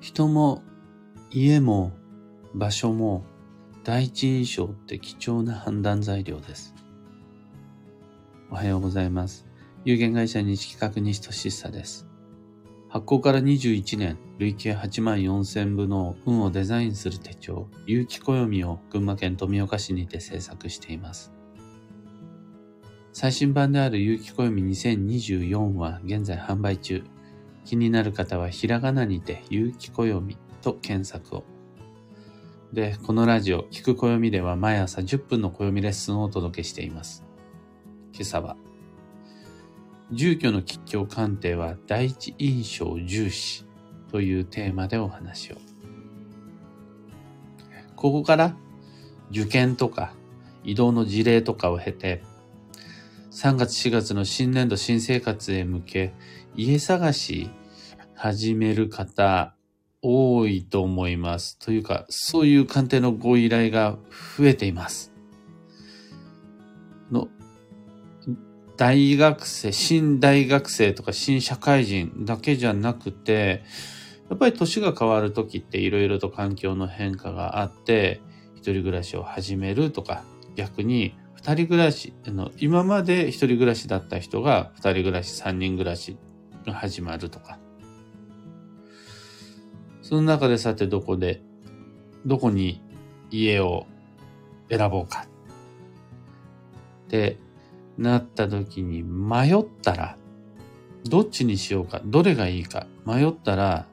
人も家も場所も第一印象って貴重な判断材料です。おはようございます。有限会社西企画西俊久です。発行から21年、累計8万4千部の運をデザインする手帳、有機暦を群馬県富岡市にて制作しています。最新版である有機暦2024は現在販売中。気になる方はひらがなにて有機暦と検索を。で、このラジオ、聞く暦では毎朝10分の暦レッスンをお届けしています。今朝は、住居の吉祥鑑定は第一印象重視というテーマでお話を。ここから受験とか移動の事例とかを経て、3月4月の新年度新生活へ向け、家探し始める方多いと思います。というか、そういう鑑定のご依頼が増えています。の、大学生、新大学生とか新社会人だけじゃなくて、やっぱり年が変わる時っていろいろと環境の変化があって、一人暮らしを始めるとか、逆に二人暮らし、あの、今まで一人暮らしだった人が二人暮らし、三人暮らしが始まるとか。その中でさてどこで、どこに家を選ぼうかってなった時に迷ったら、どっちにしようか、どれがいいか迷ったら、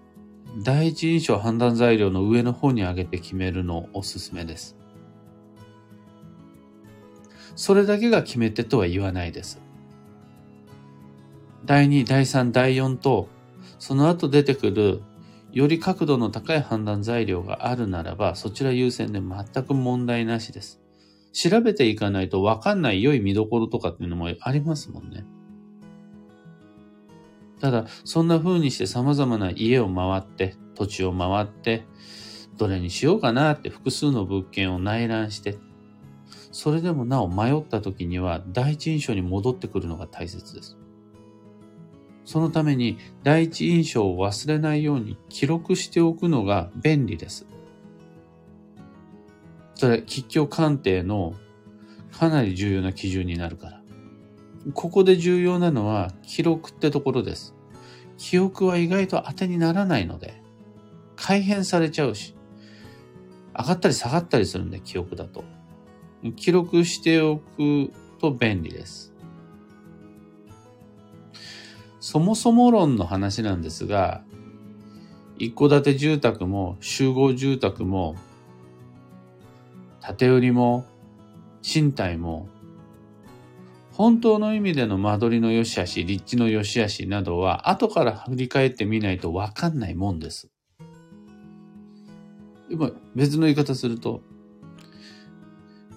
第一印象判断材料の上の方に上げて決めるのをおすすめです。それだけが決め手とは言わないです。第2、第3、第4と、その後出てくる、より角度の高い判断材料があるならば、そちら優先で全く問題なしです。調べていかないと分かんない良い見どころとかっていうのもありますもんね。ただ、そんな風にして様々な家を回って、土地を回って、どれにしようかなって複数の物件を内覧して、それでもなお迷った時には第一印象に戻ってくるのが大切です。そのために第一印象を忘れないように記録しておくのが便利です。それ、吉祥鑑定のかなり重要な基準になるから。ここで重要なのは記録ってところです。記憶は意外と当てにならないので、改変されちゃうし、上がったり下がったりするんで、記憶だと。記録しておくと便利です。そもそも論の話なんですが、一戸建て住宅も集合住宅も、建て売りも賃貸も、本当の意味での間取りの良し悪し、立地の良し悪しなどは後から振り返ってみないとわかんないもんです。今別の言い方すると、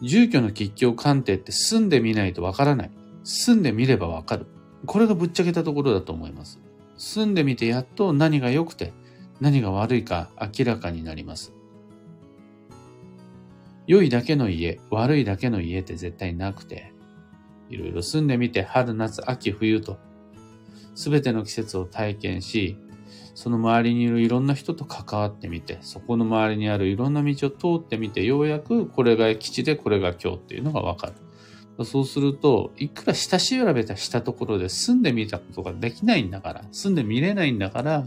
住居の吉祥鑑定って住んでみないとわからない。住んでみればわかる。これがぶっちゃけたところだと思います。住んでみてやっと何が良くて何が悪いか明らかになります。良いだけの家、悪いだけの家って絶対なくて、いろいろ住んでみて春、夏、秋、冬と、すべての季節を体験し、その周りにいるいろんな人と関わってみて、そこの周りにあるいろんな道を通ってみて、ようやくこれが基地でこれが今日っていうのがわかる。そうすると、いくら下調べたしたところで住んでみたことができないんだから、住んでみれないんだから、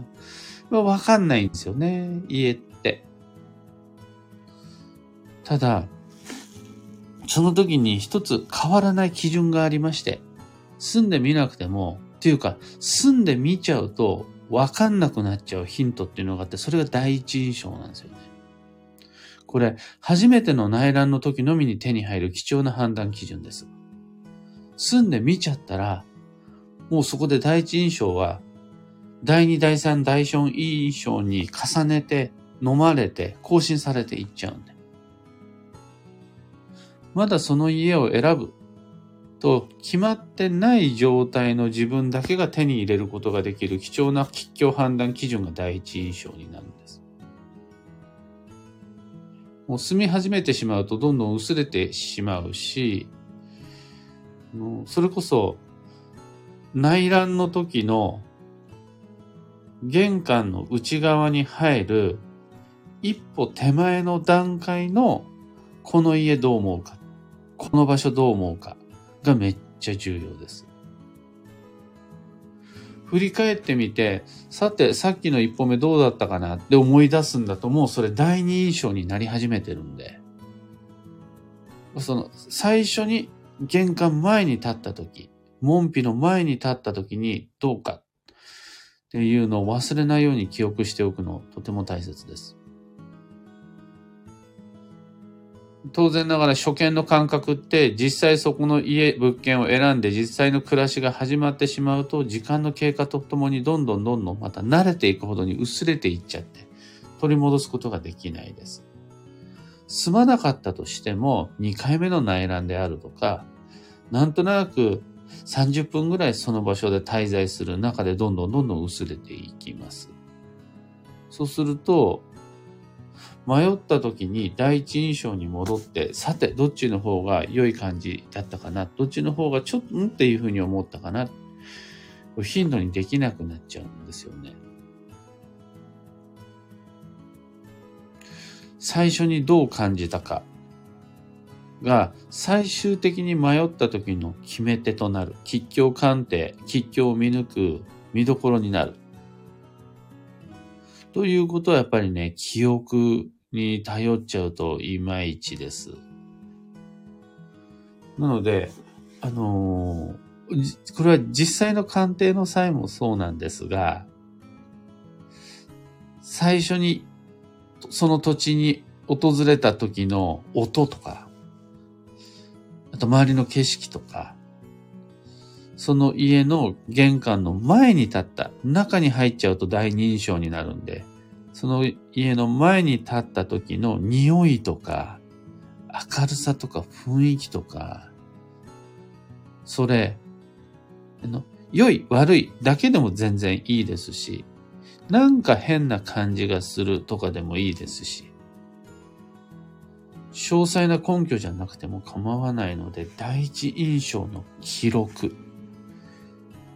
わかんないんですよね、家って。ただ、その時に一つ変わらない基準がありまして、住んでみなくても、っていうか、住んでみちゃうと、わかんなくなっちゃうヒントっていうのがあって、それが第一印象なんですよね。これ、初めての内覧の時のみに手に入る貴重な判断基準です。住んでみちゃったら、もうそこで第一印象は、第二、第三、第四印象に重ねて、飲まれて、更新されていっちゃうんで。まだその家を選ぶと決まってない状態の自分だけが手に入れることができる貴重な吉祥判断基準が第一印象になるんです。もう住み始めてしまうとどんどん薄れてしまうし、もうそれこそ内覧の時の玄関の内側に入る一歩手前の段階のこの家どう思うか、この場所どう思うかがめっちゃ重要です。振り返ってみて、さて、さっきの一歩目どうだったかな？って思い出すんだと、もうそれ第二印象になり始めてるんで、その、最初に玄関前に立った時、門扉の前に立った時にどうかっていうのを忘れないように記憶しておくのとても大切です。当然ながら初見の感覚って実際そこの家、物件を選んで実際の暮らしが始まってしまうと時間の経過とともにどんどんどんどんまた慣れていくほどに薄れていっちゃって取り戻すことができないです。住まなかったとしても2回目の内覧であるとかなんとなく30分ぐらいその場所で滞在する中でどんどんどんどん薄れていきます。そうすると迷った時に第一印象に戻って、さて、どっちの方が良い感じだったかな、どっちの方がちょっと、ん？っていうふうに思ったかな、頻度にできなくなっちゃうんですよね。最初にどう感じたかが最終的に迷った時の決め手となる吉祥鑑定、吉祥を見抜く見どころになる。ということはやっぱりね、記憶に頼っちゃうといまいちです。なので、あのー、これは実際の鑑定の際もそうなんですが、最初にその土地に訪れた時の音とか、あと周りの景色とか、その家の玄関の前に立った、中に入っちゃうと第二印象になるんで、その家の前に立った時の匂いとか、明るさとか雰囲気とか、それ、あの、良い悪いだけでも全然いいですし、なんか変な感じがするとかでもいいですし、詳細な根拠じゃなくても構わないので、第一印象の記録。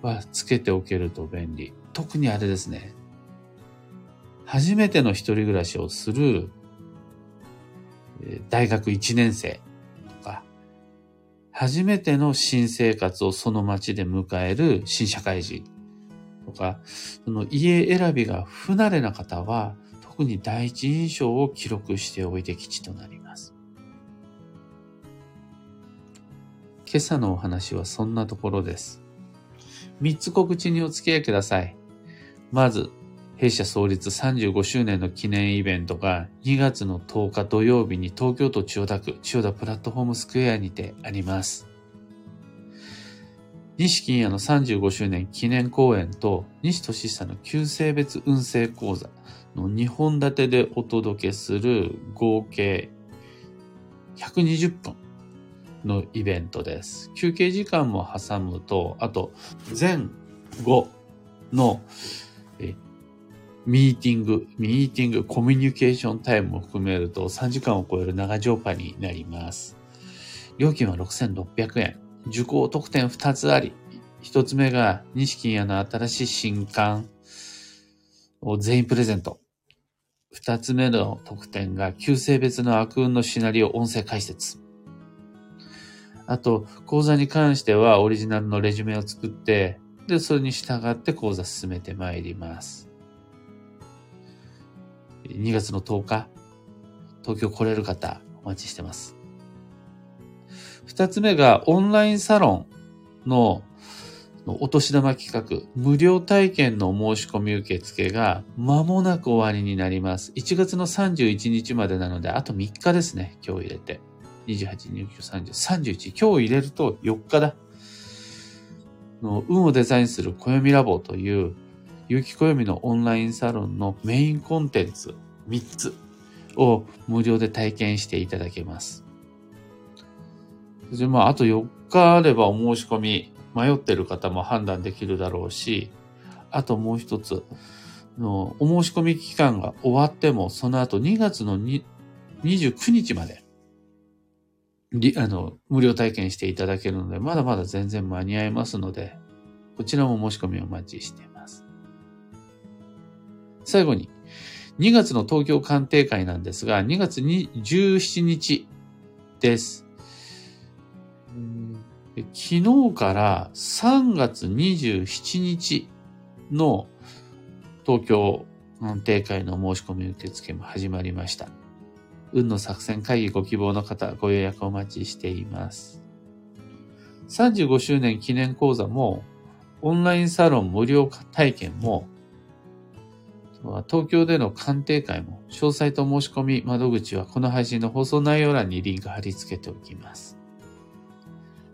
はつけておけると便利。特にあれですね。初めての一人暮らしをする大学1年生とか、初めての新生活をその街で迎える新社会人とか、その家選びが不慣れな方は、特に第一印象を記録しておいて吉となります。今朝のお話はそんなところです。三つ告知にお付き合いください。まず、弊社創立35周年の記念イベントが2月の10日土曜日に東京都千代田区千代田プラットフォームスクエアにてあります。西金谷の35周年記念公演と西俊久の旧性別運勢講座の2本立てでお届けする合計120分のイベントです。休憩時間も挟むと、あと前後のえミーティング、ミーティング、コミュニケーションタイムも含めると3時間を超える長丁場になります。料金は6600円。受講特典2つあり、1つ目が西金屋の新しい新刊を全員プレゼント。2つ目の特典が旧性別の悪運のシナリオ音声解説。あと、講座に関してはオリジナルのレジュメを作って、で、それに従って講座進めてまいります。2月の10日、東京来れる方、お待ちしてます。二つ目が、オンラインサロンのお年玉企画、無料体験の申し込み受付が間もなく終わりになります。1月の31日までなので、あと3日ですね、今日入れて。28、29、30、31。今日入れると4日だ。の運をデザインする暦ラボという有機暦のオンラインサロンのメインコンテンツ3つを無料で体験していただけます。でまあ、あと4日あればお申し込み迷ってる方も判断できるだろうし、あともう一つの、お申し込み期間が終わっても、その後2月の29日まで、あの、無料体験していただけるので、まだまだ全然間に合いますので、こちらも申し込みお待ちしています。最後に、2月の東京鑑定会なんですが、2月に17日です。昨日から3月27日の東京鑑定会の申し込み受付も始まりました。運の作戦会議ご希望の方、ご予約お待ちしています。35周年記念講座も、オンラインサロン無料体験も、東京での鑑定会も、詳細と申し込み窓口はこの配信の放送内容欄にリンク貼り付けておきます。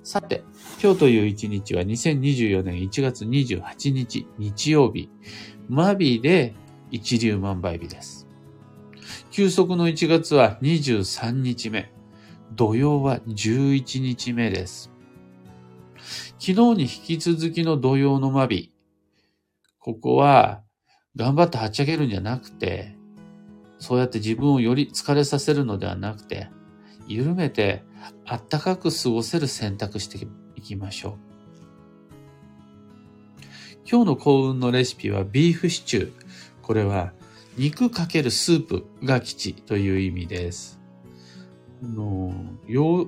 さて、今日という一日は2024年1月28日日曜日、マビで一粒万倍日です。休息の1月は23日目、土曜は11日目です。昨日に引き続きの土曜のマビ。ここは頑張ってはっちゃけるんじゃなくて、そうやって自分をより疲れさせるのではなくて、緩めてあったかく過ごせる選択していきましょう。今日の幸運のレシピはビーフシチュー。これは肉かけるスープが吉という意味です。の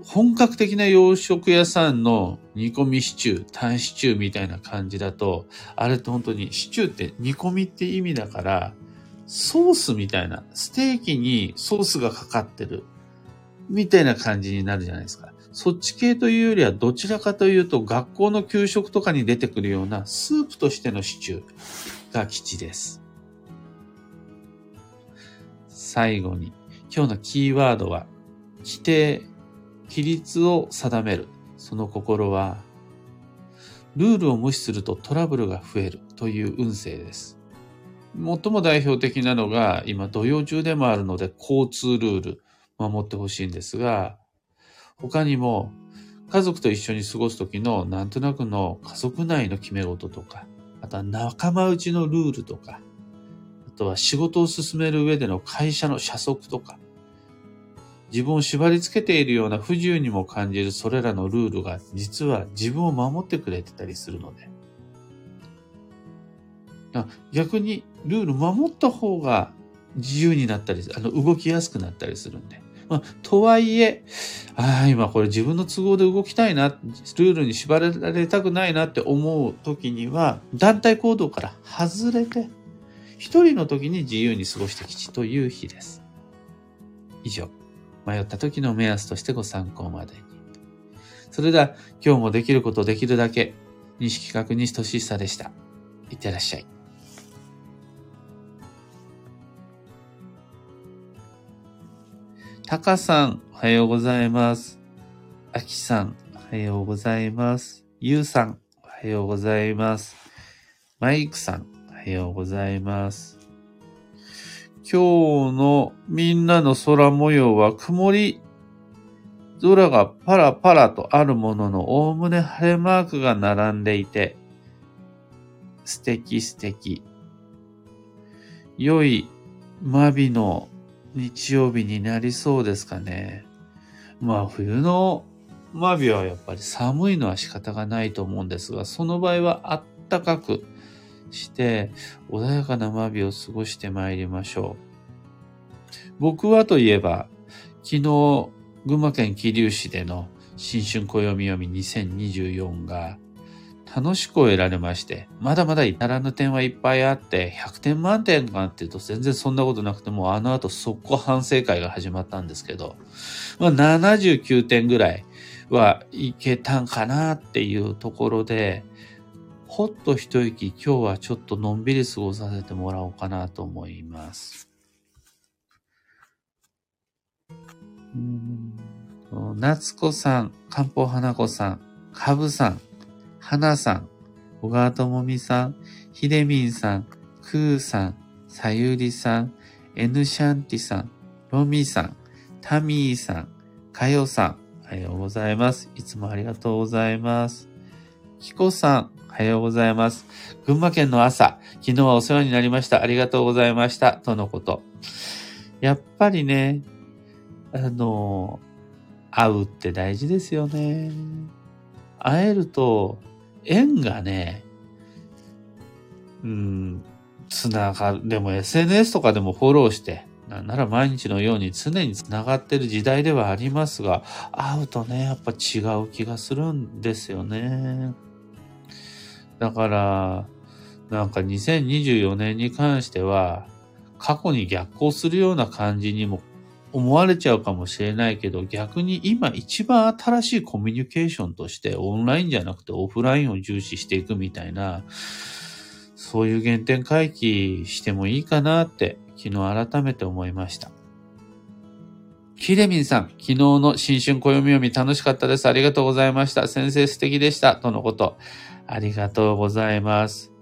本格的な洋食屋さんの煮込みシチュー、タンシチューみたいな感じだと、あれって本当にシチューって煮込みって意味だから、ソースみたいな、ステーキにソースがかかってる、みたいな感じになるじゃないですか。そっち系というよりはどちらかというと学校の給食とかに出てくるようなスープとしてのシチューが基地です。最後に、今日のキーワードは規定、規律を定める。その心は、ルールを無視するとトラブルが増えるという運勢です。最も代表的なのが、今土曜中でもあるので、交通ルール、守ってほしいんですが、他にも、家族と一緒に過ごす時のなんとなくの家族内の決め事とか、あとは仲間内のルールとか、とは仕事を進める上での会社の社則とか、自分を縛り付けているような不自由にも感じるそれらのルールが実は自分を守ってくれてたりするので。逆にルール守った方が自由になったり、あの動きやすくなったりするんで。まあ、とはいえ、ああ、今これ自分の都合で動きたいな、ルールに縛られたくないなって思う時には、団体行動から外れて、一人の時に自由に過ごしてきちという日です。以上。迷った時の目安としてご参考までに。それでは、今日もできることできるだけ、西企画西俊久でした。いってらっしゃい。タカさん、おはようございます。アキさん、おはようございます。ユウさん、おはようございます。マイクさん、おはようございます。今日のみんなの空模様は曇り。空がパラパラとあるものの、おおむね晴れマークが並んでいて、素敵素敵。良いマビの日曜日になりそうですかね。まあ冬のマビはやっぱり寒いのは仕方がないと思うんですが、その場合はあったかく、して、穏やかな間日を過ごしてまいりましょう。僕はといえば、昨日、群馬県桐生市での新春暦読み2024が楽しく終えられまして、まだまだ至らぬ点はいっぱいあって、100点満点かっていうと全然そんなことなくても、あの後速攻反省会が始まったんですけど、まあ79点ぐらいはいけたんかなっていうところで、ほっと一息、今日はちょっとのんびり過ごさせてもらおうかなと思います。夏子さん、漢方花子さん、かぶさん、花さん、小川智美さん、ひでみんさん、くーさん、さゆりさん、エヌシャンティさん、ロミさん、タミーさん、かよさん、おはようございます。いつもありがとうございます。きこさん、おはようございます。群馬県の朝、昨日はお世話になりました。ありがとうございました。とのこと。やっぱりね、あの、会うって大事ですよね。会えると、縁がね、うん、つながる、でも SNS とかでもフォローして、なんなら毎日のように常につながってる時代ではありますが、会うとね、やっぱ違う気がするんですよね。だから、なんか2024年に関しては、過去に逆行するような感じにも思われちゃうかもしれないけど、逆に今一番新しいコミュニケーションとしてオンラインじゃなくてオフラインを重視していくみたいな、そういう原点回帰してもいいかなって昨日改めて思いました。ひでみんさん、昨日の新春暦読み楽しかったです。ありがとうございました。先生素敵でした。とのこと。ありがとうございます。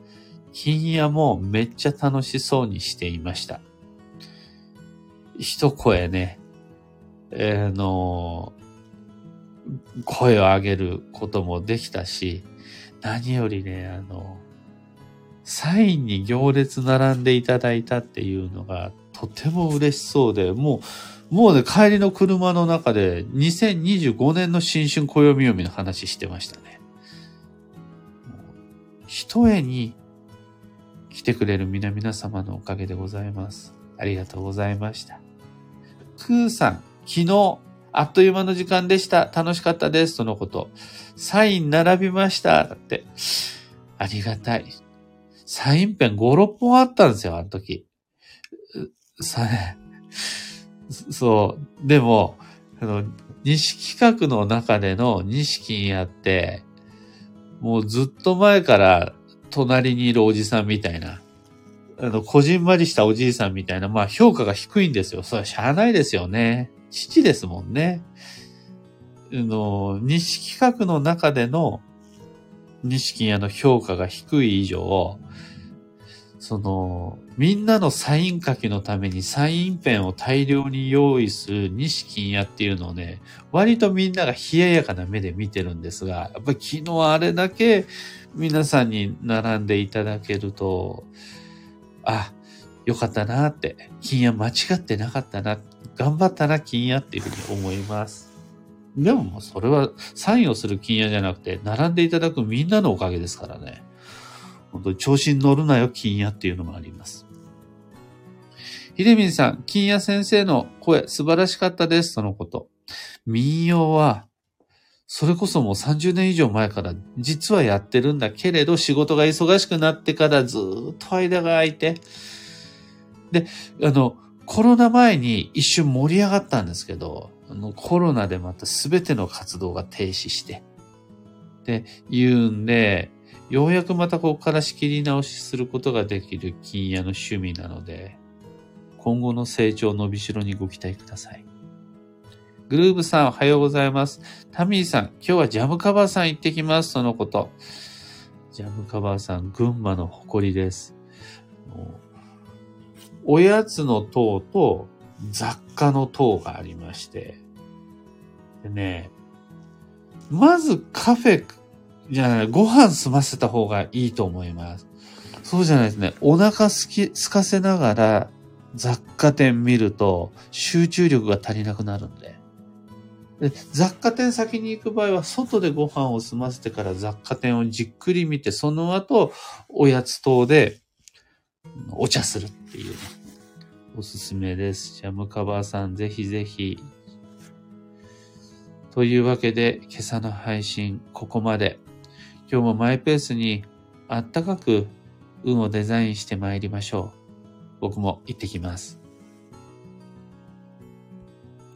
金夜もめっちゃ楽しそうにしていました。一声ね、えー、の、声を上げることもできたし、何よりね、あの、サインに行列並んでいただいたっていうのがとても嬉しそうで、もう、もうね、帰りの車の中で2025年の新春暦読みの話してましたね。一重に来てくれる皆々様のおかげでございます。ありがとうございました。クーさん、昨日、あっという間の時間でした。楽しかったです。とのこと。サイン並びました。だって。ありがたい。サインペン5、6本あったんですよ、あの時。さ、そう。でも、あの、西企画の中での西金やって、もうずっと前から隣にいるおじさんみたいな、あの、こじんまりしたおじいさんみたいな、まあ評価が低いんですよ。それはしゃあないですよね。父ですもんね。あの、西企画の中での西金屋の評価が低い以上、その、みんなのサイン書きのためにサインペンを大量に用意する西金屋っていうのをね、割とみんなが冷ややかな目で見てるんですが、やっぱり昨日あれだけ皆さんに並んでいただけると、あ、よかったなって、金屋間違ってなかったな、頑張ったな、金屋っていうふうに思います。でももそれはサインをする金屋じゃなくて、並んでいただくみんなのおかげですからね。本当に調子に乗るなよ、金屋っていうのもあります。ひでみんさん、金屋先生の声素晴らしかったです、そのこと。民謡は、それこそもう30年以上前から実はやってるんだけれど、仕事が忙しくなってからずっと間が空いて、で、あの、コロナ前に一瞬盛り上がったんですけど、あのコロナでまた全ての活動が停止して、で、言うんで、ようやくまたここから仕切り直しすることができる金屋の趣味なので、今後の成長伸びしろにご期待ください。グルーブさんおはようございます。タミーさん、今日はジャムカバーさん行ってきます。そのこと。ジャムカバーさん、群馬の誇りです。おやつの塔と雑貨の塔がありまして。でね、まずカフェじゃない、ご飯済ませた方がいいと思います。そうじゃないですね。お腹すき、すかせながら雑貨店見ると集中力が足りなくなるんで。で雑貨店先に行く場合は外でご飯を済ませてから雑貨店をじっくり見て、その後おやつ等でお茶するっていうおすすめです。ジャムカバーさんぜひぜひ。というわけで今朝の配信ここまで。今日もマイペースにあったかく運をデザインして参りましょう。僕も行ってきます。